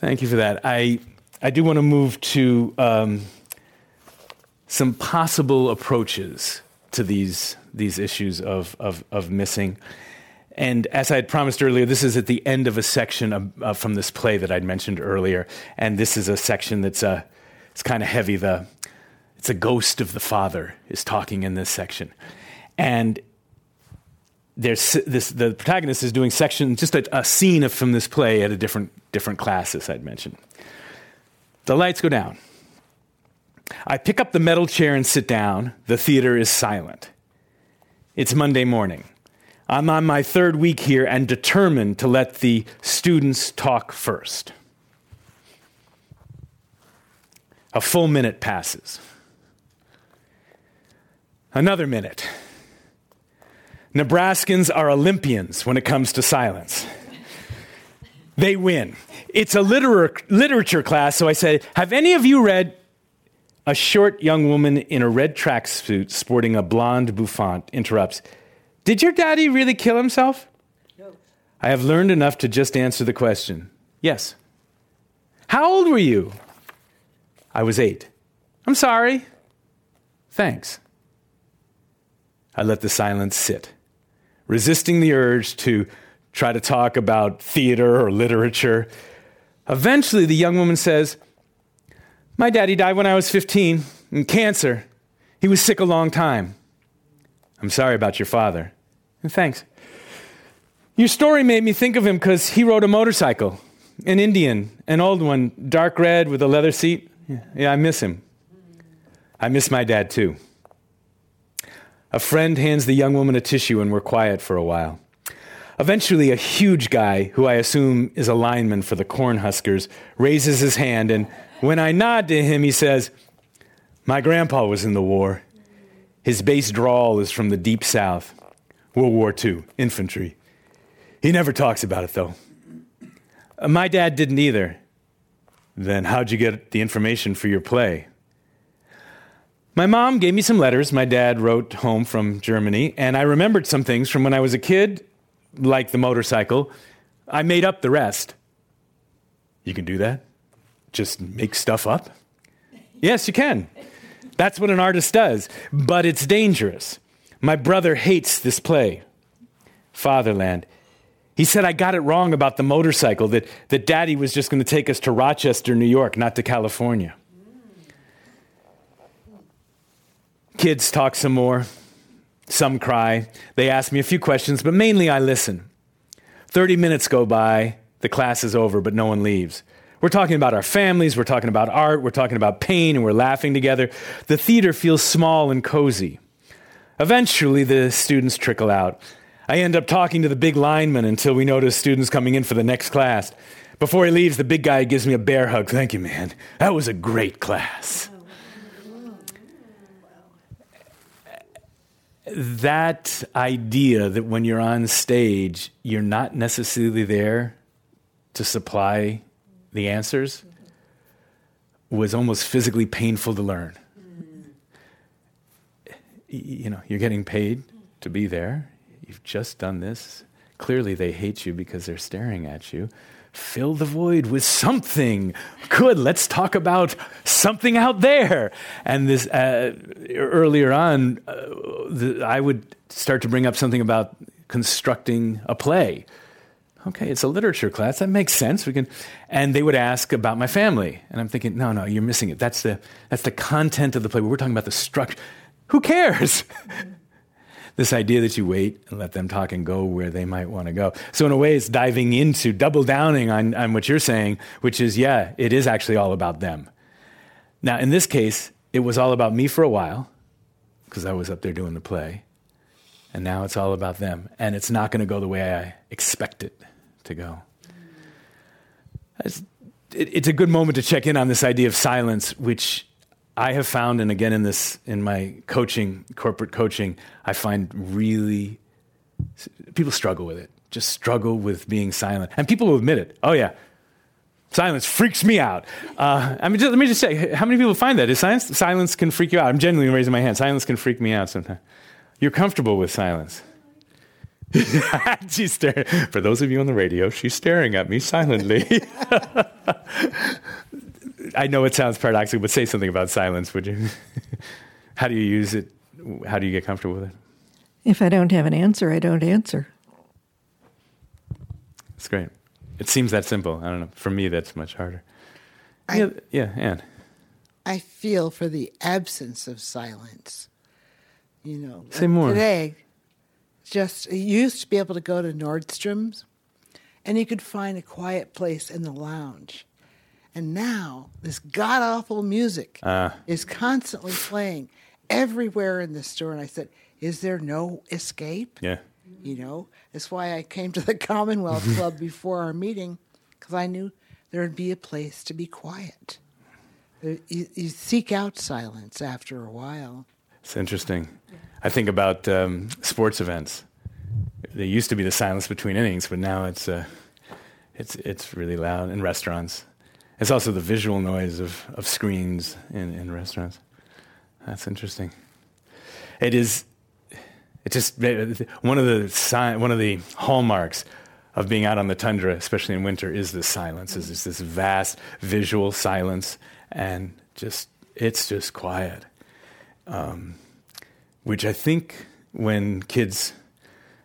Speaker 3: Thank you for that. I I do want to move to um, some possible approaches to these, these issues of, of, of missing. And as I had promised earlier, this is at the end of a section of, uh, from this play that I'd mentioned earlier. And this is a section that's uh, it's kind of heavy. The, it's a ghost of the father is talking in this section. And there's this, the protagonist is doing section, just a, a scene from this play at a different, different class, as I'd mentioned. The lights go down. I pick up the metal chair and sit down. The theater is silent. It's Monday morning. I'm on my third week here and determined to let the students talk first. A full minute passes. Another minute. Nebraskans are Olympians when it comes to silence. They win. It's a liter- literature class, so I said, Have any of you read a short young woman in a red tracksuit sporting a blonde bouffant interrupts. Did your daddy really kill himself? No. I have learned enough to just answer the question. Yes. How old were you? I was eight. I'm sorry. Thanks. I let the silence sit, resisting the urge to try to talk about theater or literature. Eventually, the young woman says, my daddy died when I was 15 in cancer. He was sick a long time. I'm sorry about your father. And thanks. Your story made me think of him because he rode a motorcycle, an Indian, an old one, dark red with a leather seat. Yeah, I miss him. I miss my dad too. A friend hands the young woman a tissue and we're quiet for a while. Eventually, a huge guy, who I assume is a lineman for the Cornhuskers, raises his hand and when I nod to him, he says, My grandpa was in the war. His bass drawl is from the deep south, World War II, infantry. He never talks about it, though. My dad didn't either. Then how'd you get the information for your play? My mom gave me some letters my dad wrote home from Germany, and I remembered some things from when I was a kid, like the motorcycle. I made up the rest. You can do that? just make stuff up? Yes, you can. That's what an artist does, but it's dangerous. My brother hates this play, Fatherland. He said I got it wrong about the motorcycle, that, that daddy was just going to take us to Rochester, New York, not to California. Kids talk some more. Some cry. They ask me a few questions, but mainly I listen. 30 minutes go by, the class is over, but no one leaves. We're talking about our families, we're talking about art, we're talking about pain, and we're laughing together. The theater feels small and cozy. Eventually, the students trickle out. I end up talking to the big lineman until we notice students coming in for the next class. Before he leaves, the big guy gives me a bear hug. Thank you, man. That was a great class. That idea that when you're on stage, you're not necessarily there to supply the answers was almost physically painful to learn. You know, you're getting paid to be there. You've just done this. Clearly, they hate you because they're staring at you. Fill the void with something. Good. Let's talk about something out there. And this uh, earlier on, uh, the, I would start to bring up something about constructing a play okay, it's a literature class. That makes sense. We can, and they would ask about my family, and I'm thinking, no, no, you're missing it. That's the that's the content of the play. We're talking about the structure. Who cares? <laughs> this idea that you wait and let them talk and go where they might want to go. So in a way, it's diving into, double downing on, on what you're saying, which is, yeah, it is actually all about them. Now, in this case, it was all about me for a while because I was up there doing the play. And now it's all about them. And it's not going to go the way I expect it to go. It's, it, it's a good moment to check in on this idea of silence, which I have found, and again in this in my coaching, corporate coaching, I find really people struggle with it. Just struggle with being silent, and people will admit it. Oh yeah, silence freaks me out. Uh, I mean, just, let me just say, how many people find that? Is silence silence can freak you out? I'm genuinely raising my hand. Silence can freak me out sometimes. You're comfortable with silence. <laughs> she's staring. For those of you on the radio, she's staring at me silently. <laughs> I know it sounds paradoxical, but say something about silence, would you? <laughs> How do you use it? How do you get comfortable with it?
Speaker 6: If I don't have an answer, I don't answer.
Speaker 3: It's great. It seems that simple. I don't know. For me, that's much harder.
Speaker 2: I,
Speaker 3: yeah, yeah, Anne.
Speaker 2: I feel for the absence of silence. You know,
Speaker 3: say more
Speaker 2: today just you used to be able to go to Nordstrom's and you could find a quiet place in the lounge. And now this god awful music uh. is constantly playing everywhere in the store. And I said, Is there no escape?
Speaker 3: Yeah.
Speaker 2: You know, that's why I came to the Commonwealth <laughs> Club before our meeting, because I knew there would be a place to be quiet. You, you, seek out silence after a while.
Speaker 3: It's interesting. I think about um, sports events. There used to be the silence between innings, but now it's uh, it's it's really loud in restaurants. It's also the visual noise of, of screens in, in restaurants. That's interesting. It is. It just one of the sign, one of the hallmarks of being out on the tundra, especially in winter, is the silence. Is this, this vast visual silence, and just it's just quiet. Um, which I think when kids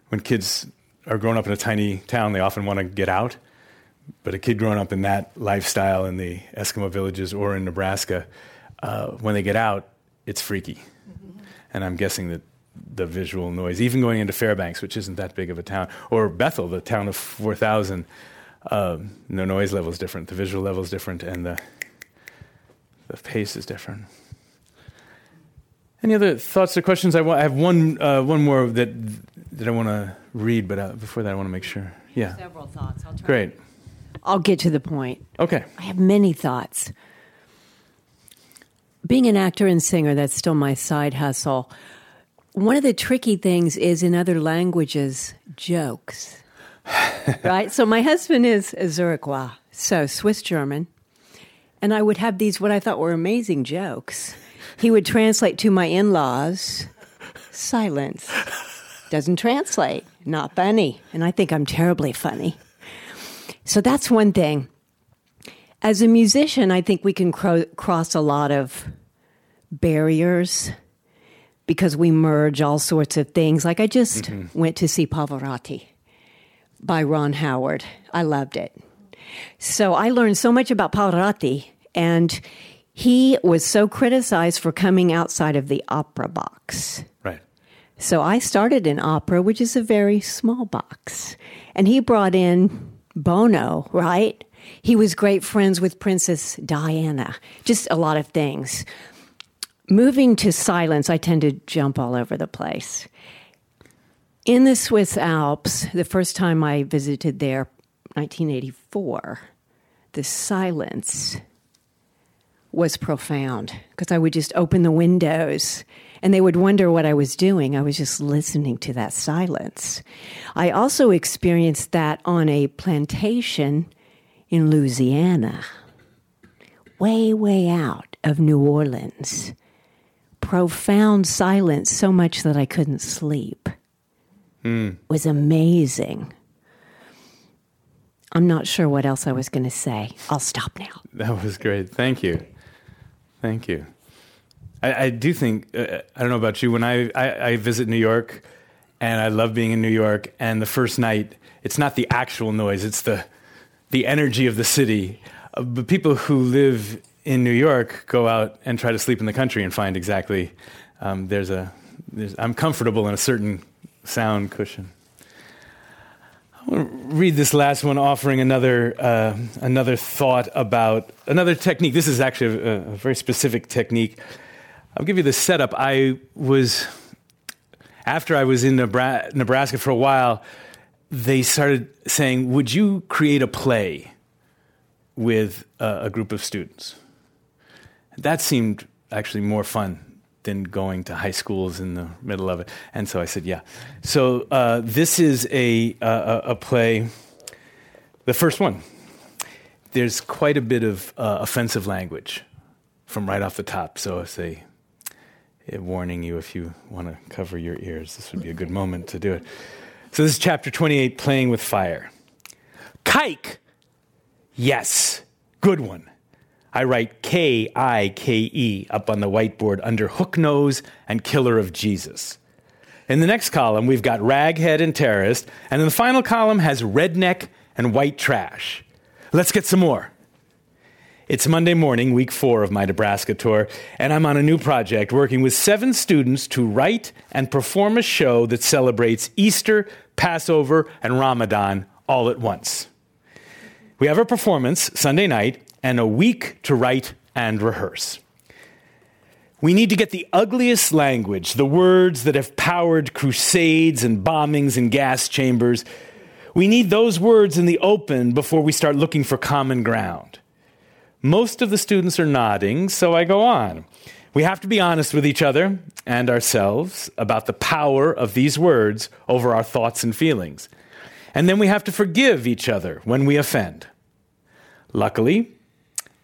Speaker 3: when kids are growing up in a tiny town, they often want to get out. But a kid growing up in that lifestyle in the Eskimo villages or in Nebraska, uh, when they get out, it's freaky. Mm-hmm. And I'm guessing that the visual noise, even going into Fairbanks, which isn't that big of a town, or Bethel, the town of 4,000, um, the noise level is different, the visual level is different, and the, the pace is different. Any other thoughts or questions? I, I have one uh, one more that that I want to read, but uh, before that, I want to make sure. Yeah.
Speaker 7: Several thoughts. I'll try.
Speaker 3: Great.
Speaker 7: I'll get to the point.
Speaker 3: Okay.
Speaker 7: I have many thoughts. Being an actor and singer, that's still my side hustle. One of the tricky things is in other languages, jokes. <laughs> right? So my husband is a Zurichois, so Swiss German. And I would have these, what I thought were amazing jokes he would translate to my in laws silence. Doesn't translate. Not funny. And I think I'm terribly funny. So that's one thing. As a musician, I think we can cro- cross a lot of barriers because we merge all sorts of things. Like I just mm-hmm. went to see Pavarotti by Ron Howard. I loved it. So I learned so much about Pavarotti, and he was so criticized for coming outside of the opera box.
Speaker 3: Right.
Speaker 7: So I started in opera, which is a very small box. And he brought in Bono, right? He was great friends with Princess Diana, just a lot of things. Moving to silence, I tend to jump all over the place. In the Swiss Alps, the first time I visited there, 1984, the silence was profound because I would just open the windows and they would wonder what I was doing. I was just listening to that silence. I also experienced that on a plantation in Louisiana, way, way out of New Orleans. Profound silence, so much that I couldn't sleep. It was amazing. I'm not sure what else I was going to say. I'll stop now.
Speaker 3: That was great. Thank you. Thank you. I, I do think, uh, I don't know about you, when I, I, I visit New York, and I love being in New York, and the first night, it's not the actual noise, it's the, the energy of the city. Uh, but people who live in New York go out and try to sleep in the country and find exactly um, there's a, there's, I'm comfortable in a certain sound cushion. I want to read this last one, offering another uh, another thought about another technique. This is actually a, a very specific technique. I'll give you the setup. I was after I was in Nebraska for a while. They started saying, "Would you create a play with a group of students?" That seemed actually more fun than going to high schools in the middle of it. And so I said, yeah. So uh, this is a, uh, a play, the first one. There's quite a bit of uh, offensive language from right off the top. So I say, Eh, warning you if you want to cover your ears, this would be a good moment to do it. So this is chapter 28, Playing with Fire. Kike! Yes, good one. I write K I K E up on the whiteboard under Hook Nose and Killer of Jesus. In the next column, we've got Raghead and Terrorist, and in the final column has Redneck and White Trash. Let's get some more. It's Monday morning, week four of my Nebraska tour, and I'm on a new project working with seven students to write and perform a show that celebrates Easter, Passover, and Ramadan all at once. We have a performance Sunday night and a week to write and rehearse. We need to get the ugliest language, the words that have powered crusades and bombings and gas chambers. We need those words in the open before we start looking for common ground. Most of the students are nodding, so I go on. We have to be honest with each other and ourselves about the power of these words over our thoughts and feelings. And then we have to forgive each other when we offend. Luckily,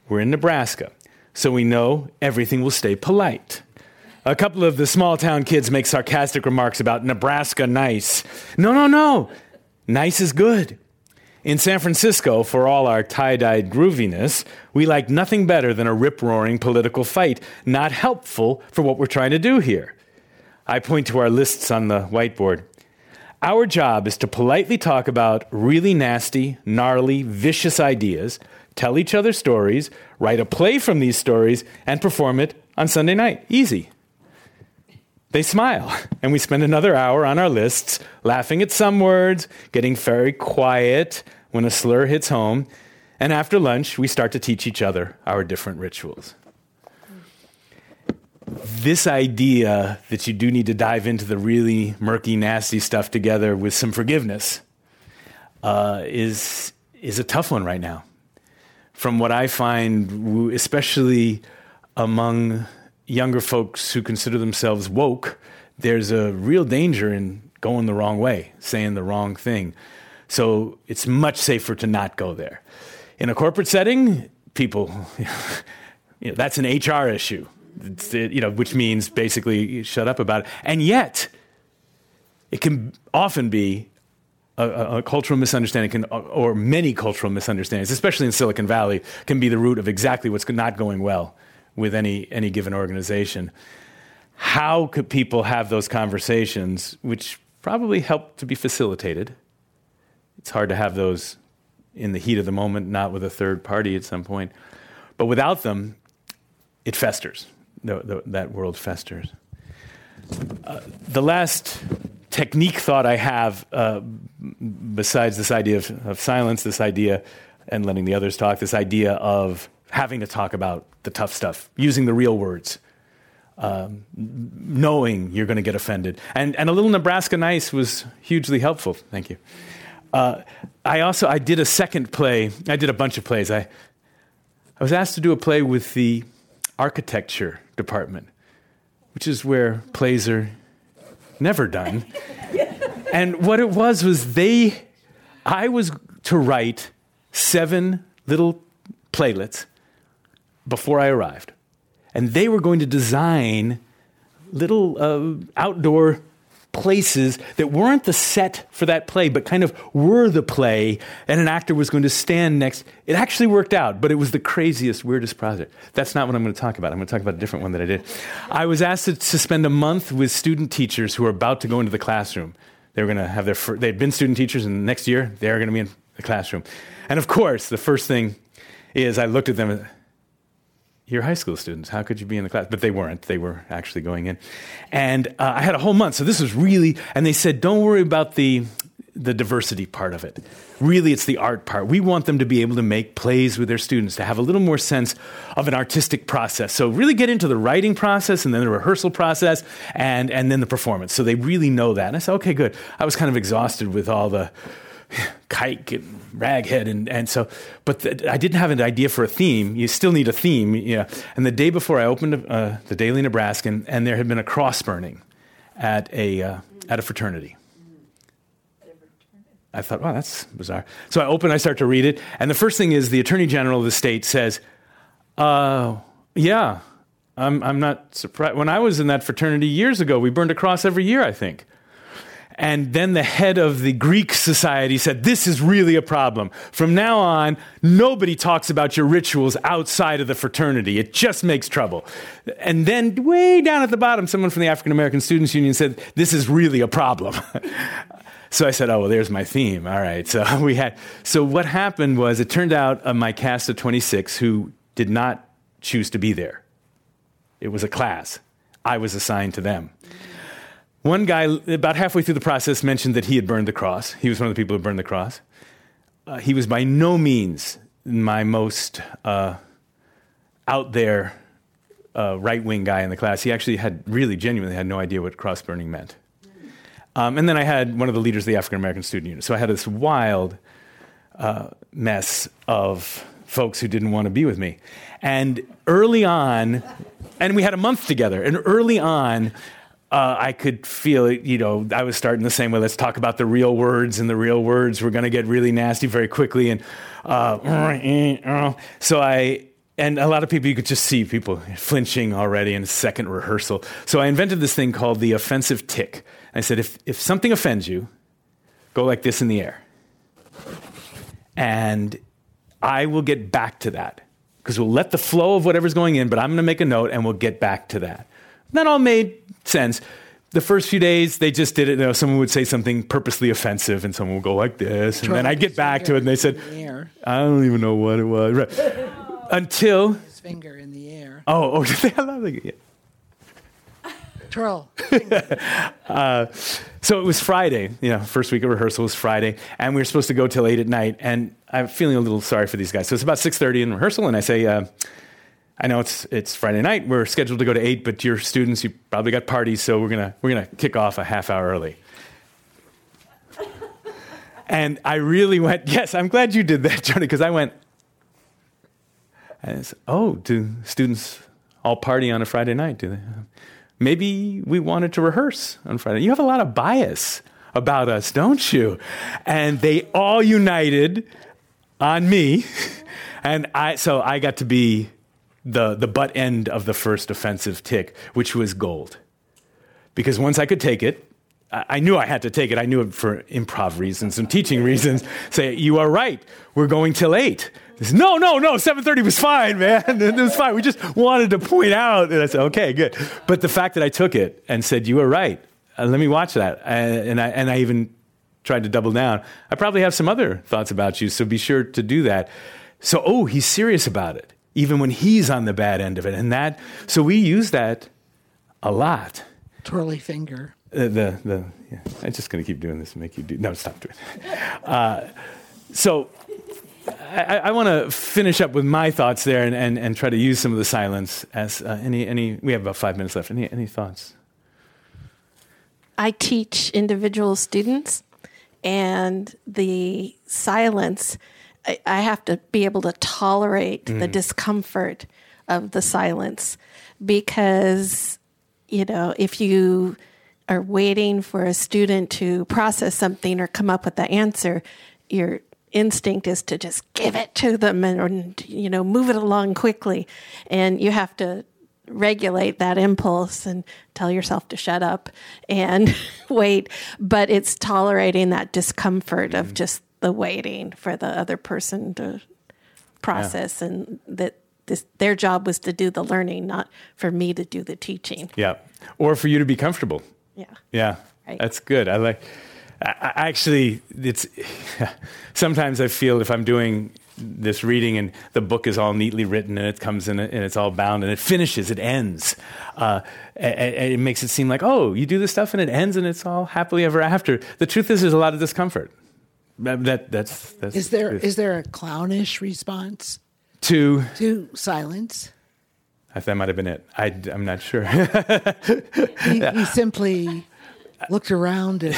Speaker 3: we're in Nebraska, so we know everything will stay polite. A couple of the small town kids make sarcastic remarks about Nebraska nice. No, no, no. Nice is good. In San Francisco, for all our tie dyed grooviness, we like nothing better than a rip roaring political fight, not helpful for what we're trying to do here. I point to our lists on the whiteboard. Our job is to politely talk about really nasty, gnarly, vicious ideas, tell each other stories, write a play from these stories, and perform it on Sunday night. Easy. They smile, and we spend another hour on our lists, laughing at some words, getting very quiet when a slur hits home, and after lunch, we start to teach each other our different rituals. This idea that you do need to dive into the really murky, nasty stuff together with some forgiveness uh, is, is a tough one right now. From what I find, especially among younger folks who consider themselves woke, there's a real danger in going the wrong way, saying the wrong thing. So it's much safer to not go there. In a corporate setting, people, <laughs> you know, that's an HR issue, it's, you know, which means basically shut up about it. And yet, it can often be a, a, cultural misunderstanding can, or many cultural misunderstandings, especially in Silicon Valley, can be the root of exactly what's not going well with any, any given organization. How could people have those conversations, which probably help to be facilitated? It's hard to have those in the heat of the moment, not with a third party at some point. But without them, it festers. The, the, that world festers. Uh, the last technique thought I have, uh, besides this idea of, of silence, this idea, and letting the others talk, this idea of having to talk about the tough stuff, using the real words, um, knowing you're going to get offended. And, and a little Nebraska nice was hugely helpful. Thank you. Uh, I also I did a second play. I did a bunch of plays. I, I was asked to do a play with the architecture department. which is where plays are never done. <laughs> and what it was was they, I was to write seven little playlets before I arrived. And they were going to design little uh, outdoor places that weren't the set for that play, but kind of were the play, and an actor was going to stand next. It actually worked out, but it was the craziest, weirdest project. That's not what I'm going to talk about. I'm going to talk about a different one that I did. I was asked to, to spend a month with student teachers who were about to go into the classroom. They were going to have their, fir- they'd been student teachers, and next year they're going to be in the classroom. And of course, the first thing is I looked at them you're high school students. How could you be in the class? But they weren't. They were actually going in. And uh, I had a whole month. So this was really, and they said, don't worry about the, the diversity part of it. Really, it's the art part. We want them to be able to make plays with their students, to have a little more sense of an artistic process. So really get into the writing process and then the rehearsal process and, and then the performance. So they really know that. And I said, okay, good. I was kind of exhausted with all the kike and raghead and, and so but the, i didn't have an idea for a theme. You still need a theme yeah. And the day before i opened uh, the daily nebraskan and there had been a cross burning at a uh, at a fraternity. I thought wow that's bizarre. So i open i start to read it and the first thing is the attorney general of the state says uh, yeah I'm, I'm not surprised when i was in that fraternity years ago we burned a cross every year i think and then the head of the Greek society said, This is really a problem. From now on, nobody talks about your rituals outside of the fraternity. It just makes trouble. And then, way down at the bottom, someone from the African American Students Union said, This is really a problem. <laughs> so I said, Oh, well, there's my theme. All right. So <laughs> we had, so what happened was it turned out uh, my cast of 26 who did not choose to be there, it was a class. I was assigned to them. One guy, about halfway through the process, mentioned that he had burned the cross. He was one of the people who burned the cross. Uh, he was by no means my most uh, out there uh, right wing guy in the class. He actually had really genuinely had no idea what cross burning meant. Um, and then I had one of the leaders of the African American Student Union. So I had this wild uh, mess of folks who didn't want to be with me. And early on, and we had a month together, and early on, uh, I could feel it. You know, I was starting the same way. Let's talk about the real words, and the real words were going to get really nasty very quickly. And uh, <laughs> so I, and a lot of people, you could just see people flinching already in a second rehearsal. So I invented this thing called the offensive tick. I said, if, if something offends you, go like this in the air. And I will get back to that because we'll let the flow of whatever's going in, but I'm going to make a note and we'll get back to that. That all made sense. The first few days, they just did it. You know, someone would say something purposely offensive, and someone would go like this, and then I'd get back to it, and they said, "I don't even know what it was." Right. <laughs> Until
Speaker 2: his finger in the air.
Speaker 3: Oh, oh, <laughs> did they? I love it.
Speaker 2: Twirl.
Speaker 3: uh, so it was Friday. You know, first week of rehearsal was Friday, and we were supposed to go till eight at night. And I'm feeling a little sorry for these guys. So it's about six thirty in rehearsal, and I say. Uh, I know it's it's Friday night. We're scheduled to go to eight, but your students, you probably got parties, so we're gonna we're gonna kick off a half hour early. <laughs> and I really went, <laughs> yes, I'm glad you did that, Johnny, because I went, and it's, oh, do students all party on a Friday night? Do they? Maybe we wanted to rehearse on Friday. You have a lot of bias about us, don't you? And they all united on me, <laughs> and I so I got to be the, the butt end of the first offensive tick, which was gold. Because once I could take it, I knew I had to take it. I knew it for improv reasons and teaching reasons. Say, you are right. We're going till eight. Said, no, no, no. Seven thirty was fine, man. <laughs> it was fine. We just wanted to point out. And I said, okay, good. But the fact that I took it and said, you are right. Uh, let me watch that. And, and I and I even tried to double down. I probably have some other thoughts about you, so be sure to do that. So, oh, he's serious about it even when he's on the bad end of it. And that, so we use that a lot.
Speaker 2: Twirly finger.
Speaker 3: Uh, the, the, yeah, I'm just going to keep doing this and make you do, no, stop doing it. <laughs> Uh, so I, I want to finish up with my thoughts there and, and, and try to use some of the silence as uh, any, any, we have about five minutes left. Any, any thoughts?
Speaker 4: I teach individual students, and the silence I, I have to be able to tolerate mm. the discomfort of the silence because you know, if you are waiting for a student to process something or come up with the answer, your instinct is to just give it to them and, you know, move it along quickly. And you have to regulate that impulse and tell yourself to shut up and <laughs> wait. But it's tolerating that discomfort of just the waiting for the other person to process and that this, their job was to do the learning, not for me to do the teaching.
Speaker 3: Yeah. Or for you to be comfortable.
Speaker 4: Yeah.
Speaker 3: Yeah.
Speaker 4: Right.
Speaker 3: That's good. I like I, actually it's <laughs> sometimes I feel if I'm doing this reading and the book is all neatly written and it comes in and it's all bound and it finishes, it ends. Uh, it makes it seem like, oh, you do this stuff and it ends and it's all happily ever after. The truth is, there's a lot of discomfort. That, that that's that's
Speaker 2: Is there is there a clownish response
Speaker 3: to
Speaker 2: to silence?
Speaker 3: that might have been it. I, I'm not sure. <laughs>
Speaker 2: He, he simply looked around and,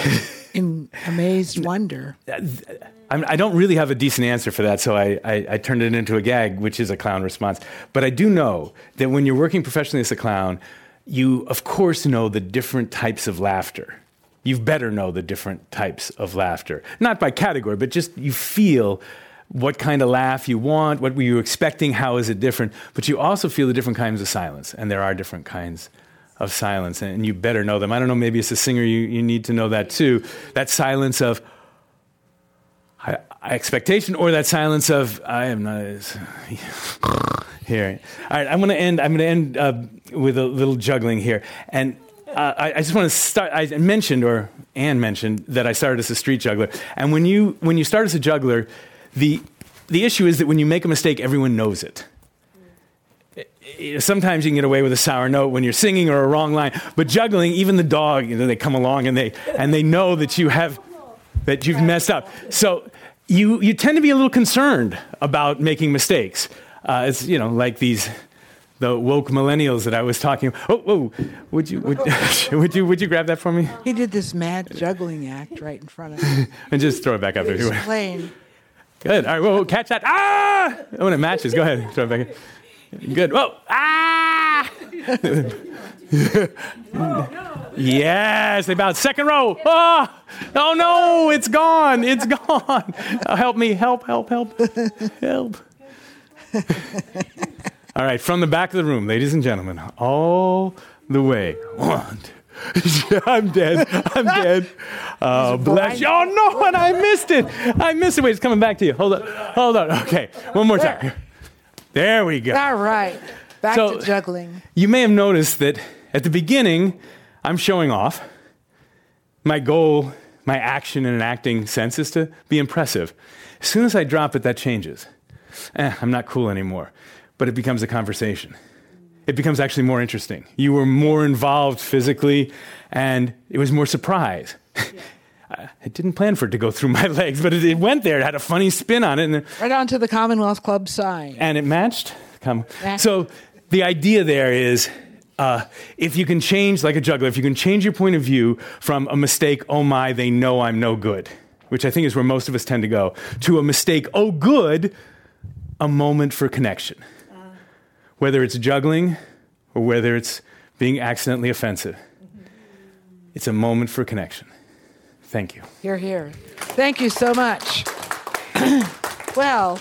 Speaker 2: in amazed <laughs> wonder.
Speaker 3: I don't really have a decent answer for that, so I, I, I turned it into a gag, which is a clown response. But I do know that when you're working professionally as a clown, you, of course, know the different types of laughter. You better know the different types of laughter. Not by category, but just you feel what kind of laugh you want, what were you expecting, how is it different. But you also feel the different kinds of silence, and there are different kinds of silence, and you better know them. I don't know, maybe as a singer, you, you need to know that too. That silence of, I, expectation or that silence of I am not as <laughs> here. All right, I'm going to end. I'm going to end uh, with a little juggling here, and uh, I, I, just want to start. I mentioned, or Anne mentioned, that I started as a street juggler, and when you when you start as a juggler, the the issue is that when you make a mistake, everyone knows it. Sometimes you can get away with a sour note when you're singing or a wrong line, but juggling, even the dog, you know, they come along and they and they know that you have that you've messed up. So you, you tend to be a little concerned about making mistakes. Uh, it's, you know, like these, the woke millennials that I was talking Oh, whoa, would you, would, <laughs> would, you, would you grab that for me?
Speaker 2: He did this mad juggling act right in front of him. <laughs>
Speaker 3: and just throw it back up
Speaker 2: was playing.
Speaker 3: Good. All right, whoa, whoa, catch that. Ah! Oh, when it matches, go ahead. Throw it back in. Good. Whoa. Ah! <laughs> yes, they bowed. Second row. Oh, oh no, it's gone. It's gone. Uh, help me. Help, help, help. Help. All right, from the back of the room, ladies and gentlemen, all the way. One, two. <laughs> I'm dead. I'm <laughs> dead. Oh, bless you. Oh, no, and I missed it. I missed it. Wait, it's coming back to you. Hold on. Hold on. Okay, one more time. There we go.
Speaker 2: All right. Back
Speaker 3: So-
Speaker 2: to juggling.
Speaker 3: You may have noticed that at the beginning, I'm showing off. My goal, my action in an acting sense is to be impressive. As soon as I drop it, that changes. Eh, I'm not cool anymore. But it becomes a conversation. It becomes actually more interesting. You were more involved physically, and it was more surprise. I <laughs> I didn't plan for it to go through my <laughs> legs, but it, it went there. It had a funny spin on it, and
Speaker 2: Right onto the Commonwealth Club sign.
Speaker 3: and it matched. Come. So the idea there is uh, if you can change, like a juggler, if you can change your point of view from a mistake, oh my, they know I'm no good, which I think is where most of us tend to go, to a mistake, oh good, a moment for connection. Whether it's juggling or whether it's being accidentally offensive, it's a moment for connection. Thank you.
Speaker 2: You're here. Thank you so much. <clears throat> well,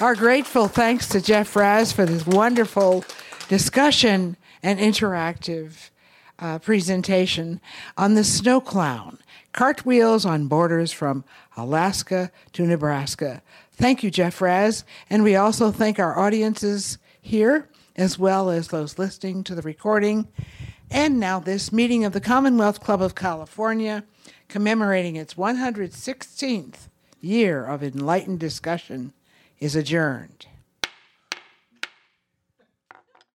Speaker 2: our grateful thanks to Jeff Raz for this wonderful discussion and interactive uh, presentation on the snow clown cartwheels on borders from Alaska to Nebraska. Thank you, Jeff Raz. And we also thank our audiences here, as well as those listening to the recording. And now, this meeting of the Commonwealth Club of California, commemorating its 116th year of enlightened discussion, is adjourned.